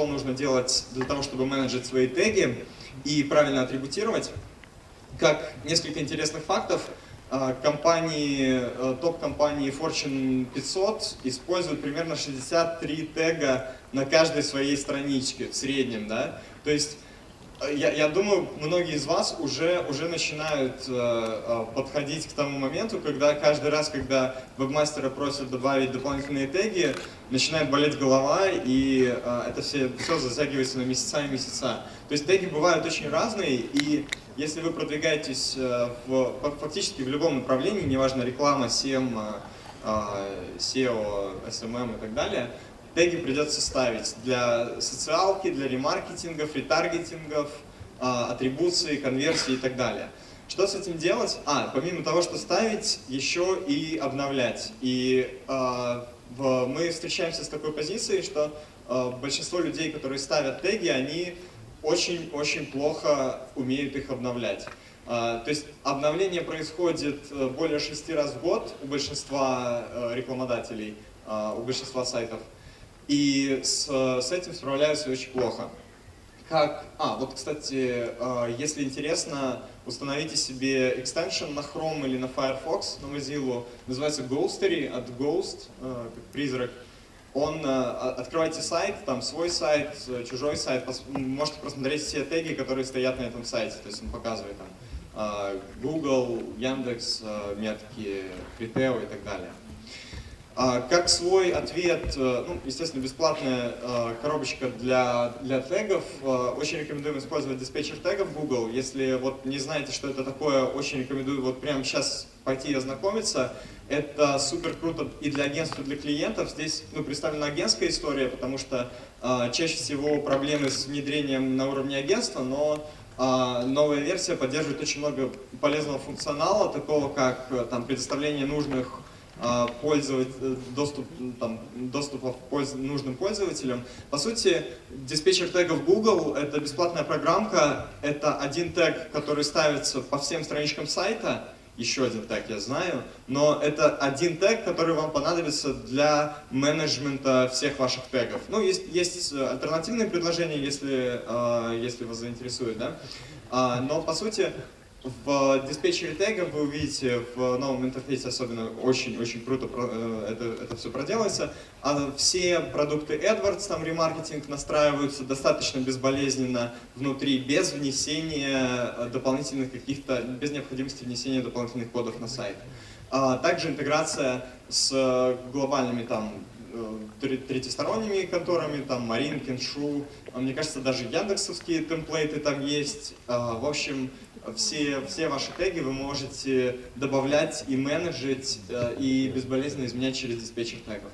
что нужно делать для того, чтобы менеджить свои теги и правильно атрибутировать. Как несколько интересных фактов, а, компании, э, топ-компании Fortune 500 используют примерно 63 тега на каждой своей страничке в среднем, да, то есть я, я думаю, многие из вас уже, уже начинают э, э, подходить к тому моменту, когда каждый раз, когда вебмастера просят добавить дополнительные теги, начинает болеть голова, и э, это все, все затягивается на месяца и месяца. То есть теги бывают очень разные, и если вы продвигаетесь э, в, фактически в любом направлении, неважно реклама, SEM, SEO, SMM и так далее, теги придется ставить для социалки, для ремаркетингов, ретаргетингов, атрибуции, конверсии и так далее. Что с этим делать? А, помимо того, что ставить, еще и обновлять. И э, в, мы встречаемся с такой позицией, что э, большинство людей, которые ставят теги, они очень-очень плохо умеют их обновлять. То есть обновление происходит э, более шести раз в год у большинства uh, рекламодателей, у большинства сайтов. И с, с этим справляются очень плохо. Как... А, вот, кстати, если интересно, установите себе extension на Chrome или на Firefox, на Mozilla. Называется Ghostery от Ghost, как призрак он, э, открывайте сайт, там свой сайт, э, чужой сайт, можете просмотреть все теги, которые стоят на этом сайте, то есть он показывает там э, Google, Яндекс, метки, Criteo и так далее. А, как свой ответ, ну, естественно, бесплатная коробочка для, для тегов, очень рекомендуем использовать диспетчер тегов Google. Если вот не знаете, что это такое, очень рекомендую вот прямо сейчас пойти и ознакомиться. Это супер круто и для агентства, и для клиентов. Здесь ну, представлена агентская история, потому что э, чаще всего проблемы с внедрением на уровне агентства, но э, новая версия поддерживает очень много полезного функционала, такого как э, там, предоставление нужных пользователь, доступ, там, доступа польз, нужным пользователям. По сути, диспетчер тегов Google — это бесплатная программка, это один тег, который ставится по всем страничкам сайта, еще один тег я знаю, но это один тег, который вам понадобится для менеджмента всех ваших тегов. Ну, есть, есть альтернативные предложения, если, э, если вас заинтересует, да? А, но, по сути, в диспетчере тегов вы увидите в новом интерфейсе особенно очень-очень круто э, это, это все проделается. А все продукты AdWords, там ремаркетинг настраиваются достаточно безболезненно внутри, без внесения э, дополнительных каких-то, без необходимости внесения дополнительных кодов на сайт. А также интеграция с глобальными там э, третьесторонними конторами, там Марин, Кеншу, мне кажется, даже яндексовские темплейты там есть. А, в общем, все, все ваши теги вы можете добавлять и менеджить, э, и безболезненно изменять через диспетчер тегов.